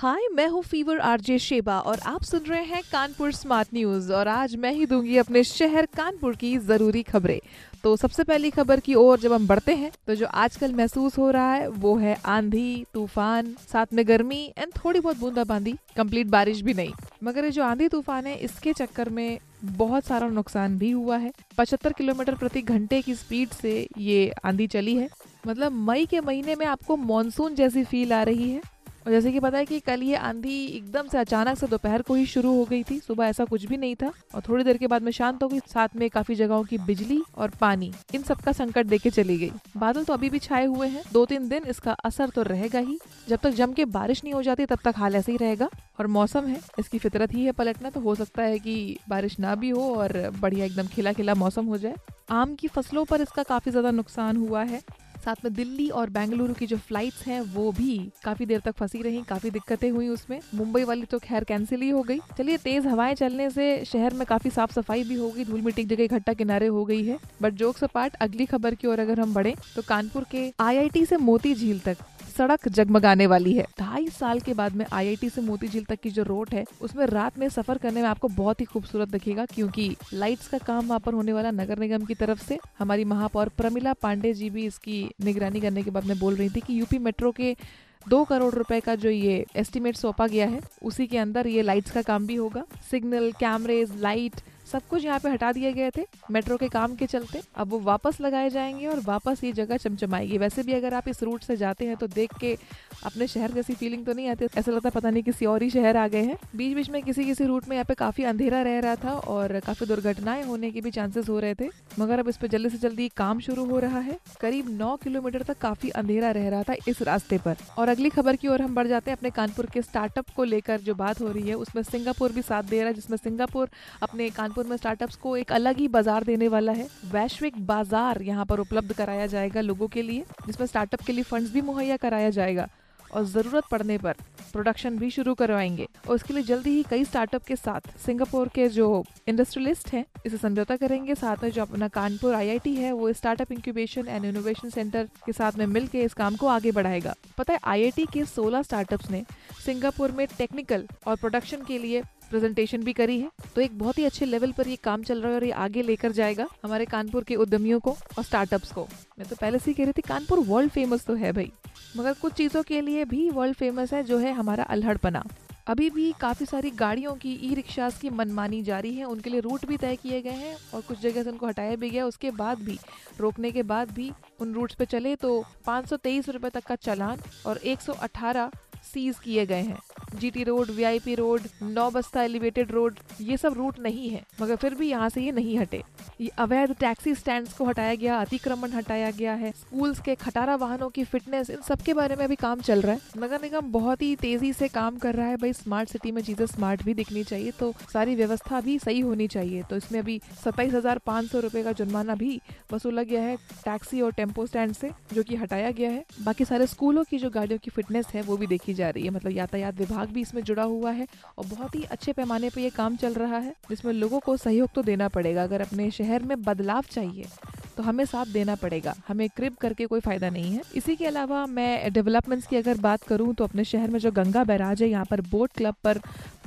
हाय मैं हूँ fever RJ Sheba और आप सुन रहे हैं कानपुर स्मार्ट न्यूज़ और आज मैं ही दूँगी अपने शहर कानपुर की ज़रूरी खबरें। तो सबसे पहली खबर की ओर जब हम बढ़ते हैं तो जो आजकल महसूस हो रहा है, वो है आंधी, तूफ़ान, साथ में गर्मी एंड थोड़ी बहुत बूंदाबांदी। कंप्लीट बारिश भी नहीं। मगर ये जो आंधी तूफ़ान है, इसके चक्कर में बहुत सारा नुकसान भी हुआ है। पचहत्तर किलोमीटर प्रति घंटे की स्पीड से ये आंधी चली है। मतलब मई के महीने में आपको मानसून जैसी फील आ रही है। और जैसे कि पता है कि कल ये आंधी एकदम से अचानक से दोपहर को ही शुरू हो गई थी। सुबह ऐसा कुछ भी नहीं था और थोड़ी देर के बाद में शांत हो गई। साथ में काफ़ी जगहों की बिजली और पानी, इन सब का संकट देके चली गई। बादल तो अभी भी छाए हुए हैं। दो तीन दिन इसका असर तो रहेगा ही। जब तक जम के बारिश नहीं हो जाती, तब तक हाल ऐसे ही रहेगा। और मौसम है, इसकी फितरत ही है पलटना। तो हो सकता है कि बारिश ना भी हो और बढ़िया एकदम खिला खिला मौसम हो जाए। आम की फ़सलों पर इसका काफ़ी ज़्यादा नुकसान हुआ है। साथ में दिल्ली और बेंगलुरु की जो फ्लाइट्स हैं, वो भी काफ़ी देर तक फंसी रही, काफ़ी दिक्कतें हुई उसमें। मुंबई वाली तो खैर कैंसिल ही हो गई। चलिए, तेज हवाएँ चलने से शहर में काफ़ी साफ़ सफ़ाई भी होगी, धूल मिट्टी जगह इकट्ठा किनारे हो गई है। बट जोक्स पार्ट अगली खबर की ओर अगर हम बढ़े तो कानपुर के आईआईटी से मोती झील तक। सड़क जगमगाने वाली है। ढाई साल के बाद में आईआईटी से मोती झील तक की जो रोड है, उसमें रात में सफ़र करने में आपको बहुत ही खूबसूरत दिखेगा, क्योंकि लाइट्स का काम वहाँ पर होने वाला नगर निगम की तरफ़ से। हमारी महापौर प्रमिला पांडे जी भी इसकी निगरानी करने के बाद में बोल रही थी कि यूपी मेट्रो के दो करोड़ रुपए का जो ये एस्टिमेट सौंपा गया है, उसी के अंदर ये लाइट्स का काम भी होगा। सिग्नल, कैमरेज, लाइट सब कुछ यहाँ पे हटा दिए गए थे, मेट्रो के काम के चलते। अब वो वापस लगाए जाएँगे और वापस ये जगह चमचमाएगी। वैसे भी अगर आप इस रूट से जाते हैं तो देख के अपने शहर जैसी फीलिंग तो नहीं आती। ऐसा लगता पता नहीं किसी और ही शहर आ गए हैं। बीच बीच में किसी किसी रूट में यहाँ पे काफ़ी अंधेरा रह रहा था और काफ़ी दुर्घटनाएँ होने के भी चांसेस हो रहे थे। मगर अब इस पे जल्दी से जल्दी काम शुरू हो रहा है। करीब नौ किलोमीटर तक काफ़ी अंधेरा रह रहा था इस रास्ते पर। और अगली खबर की ओर हम बढ़ जाते हैं अपने कानपुर के स्टार्टअप को लेकर जो बात हो रही है, उसमें सिंगापुर भी साथ दे रहा है, जिसमें सिंगापुर अपने कानपुर कानपुर में स्टार्टअप्स को एक अलग ही बाज़ार देने वाला है। वैश्विक बाज़ार यहाँ पर उपलब्ध कराया जाएगा लोगों के लिए, जिसमें स्टार्टअप के लिए फंड्स भी मुहैया कराया जाएगा और ज़रूरत पड़ने पर प्रोडक्शन भी शुरू करवाएँगे। और इसके लिए जल्दी ही कई स्टार्टअप के साथ, सिंगापुर के जो इंडस्ट्रियलिस्ट हैं, इसे समझौता करेंगे। साथ में जो अपना कानपुर आईआईटी है, वो startup incubation and innovation centre के साथ में मिलकर इस काम को आगे बढ़ाएगा। पता है आईआईटी के 16 स्टार्टअप्स ने सिंगापुर में टेक्निकल और प्रोडक्शन के लिए प्रेजेंटेशन भी करी है। तो एक बहुत ही अच्छे लेवल पर ये काम चल रहा है और ये आगे लेकर जाएगा हमारे कानपुर के उद्यमियों को और स्टार्टअप्स को। मैं तो पहले से ही कह रही थी, कानपुर वर्ल्ड फ़ेमस तो है भाई। मगर कुछ चीज़ों के लिए भी वर्ल्ड फ़ेमस है, जो है हमारा अल्हड़पना। अभी भी काफ़ी सारी गाड़ियों की ई रिक्शास की मनमानी जारी है, उनके लिए रूट भी तय किए गए हैं और कुछ जगह से उनको हटाया भी गया। उसके बाद भी, रोकने के बाद भी उन रूट्स पे चले तो पाँच सौ तक का चालान और 118 सीज किए गए हैं। GT road VIP road Naubasta elevated road ये सब रूट नहीं है, मगर फिर भी यहाँ से ये नहीं हटे। ये अवैध टैक्सी स्टैंड को हटाया गया, अतिक्रमण हटाया गया है स्कूल्स के खटारा वाहनों की फिटनेस इन सब के बारे में अभी काम चल रहा है। नगर निगम बहुत ही तेज़ी से काम कर रहा है, भाई स्मार्ट सिटी में चीज़ें स्मार्ट भी दिखनी चाहिए तो सारी व्यवस्था भी सही होनी चाहिए। तो इसमें अभी सत्ताईस हज़ार पाँच सौ रुपए का जुर्माना भी वसूला गया है टैक्सी और टेंपो स्टैंड से, जो की हटाया गया है। बाकी सारे स्कूलों की जो गाड़ियों की फिटनेस है, वो भी देखी जा रही है मतलब यातायात विभाग भी इसमें जुड़ा हुआ है और बहुत ही अच्छे पैमाने पर यह काम चल रहा है, जिसमें लोगों को सहयोग तो देना पड़ेगा। अगर अपने शहर में बदलाव चाहिए तो हमें साथ देना पड़ेगा। हमें क्रिप करके कोई फ़ायदा नहीं है। इसी के अलावा मैं डेवलपमेंट्स की अगर बात करूँ तो अपने शहर में जो गंगा बैराज है, यहाँ पर बोट क्लब पर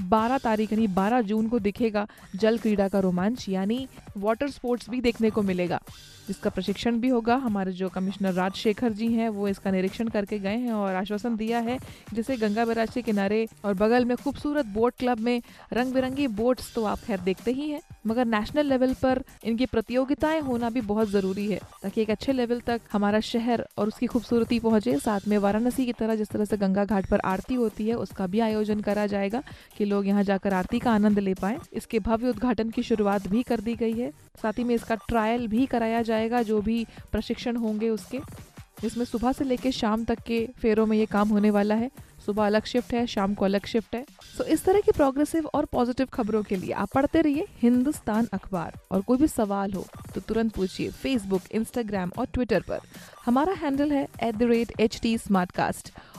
12 तारीख, यानी 12 जून को दिखेगा जल क्रीड़ा का रोमांच, यानी वाटर स्पोर्ट्स भी देखने को मिलेगा। जिसका प्रशिक्षण भी होगा। हमारे जो कमिश्नर राजशेखर जी हैं, वो इसका निरीक्षण करके गए हैं और आश्वासन दिया है, जैसे गंगा बैराज के किनारे और बगल में खूबसूरत बोट क्लब में रंग बिरंगी बोट्स तो आप खैर देखते ही हैं, मगर नेशनल लेवल पर इनकी प्रतियोगिताएँ होना भी बहुत ज़रूरी है, ताकि एक अच्छे लेवल तक हमारा शहर और उसकी खूबसूरती पहुँचे। साथ में वाराणसी की तरह जिस तरह से गंगा घाट पर आरती होती है, उसका भी आयोजन करा जाएगा कि लोग यहाँ जाकर आरती का आनंद ले पाए। इसके भव्य उद्घाटन की शुरुआत भी कर दी गई है। साथ ही में इसका ट्रायल भी कराया जाएगा, जो भी प्रशिक्षण होंगे उसके। इसमें सुबह से लेकर शाम तक के फेरों में ये काम होने वाला है। सुबह अलग शिफ्ट है शाम को अलग शिफ्ट है। सो so, इस तरह की प्रोग्रेसिव और पॉजिटिव खबरों के लिए आप पढ़ते रहिए हिंदुस्तान अखबार। और कोई भी सवाल हो तो तुरंत पूछिए फेसबुक इंस्टाग्राम और ट्विटर पर। हमारा हैंडल है at the rate H T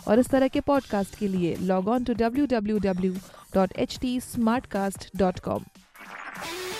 और इस तरह के पॉडकास्ट के लिए log on to W W W dot H T smartcast dot com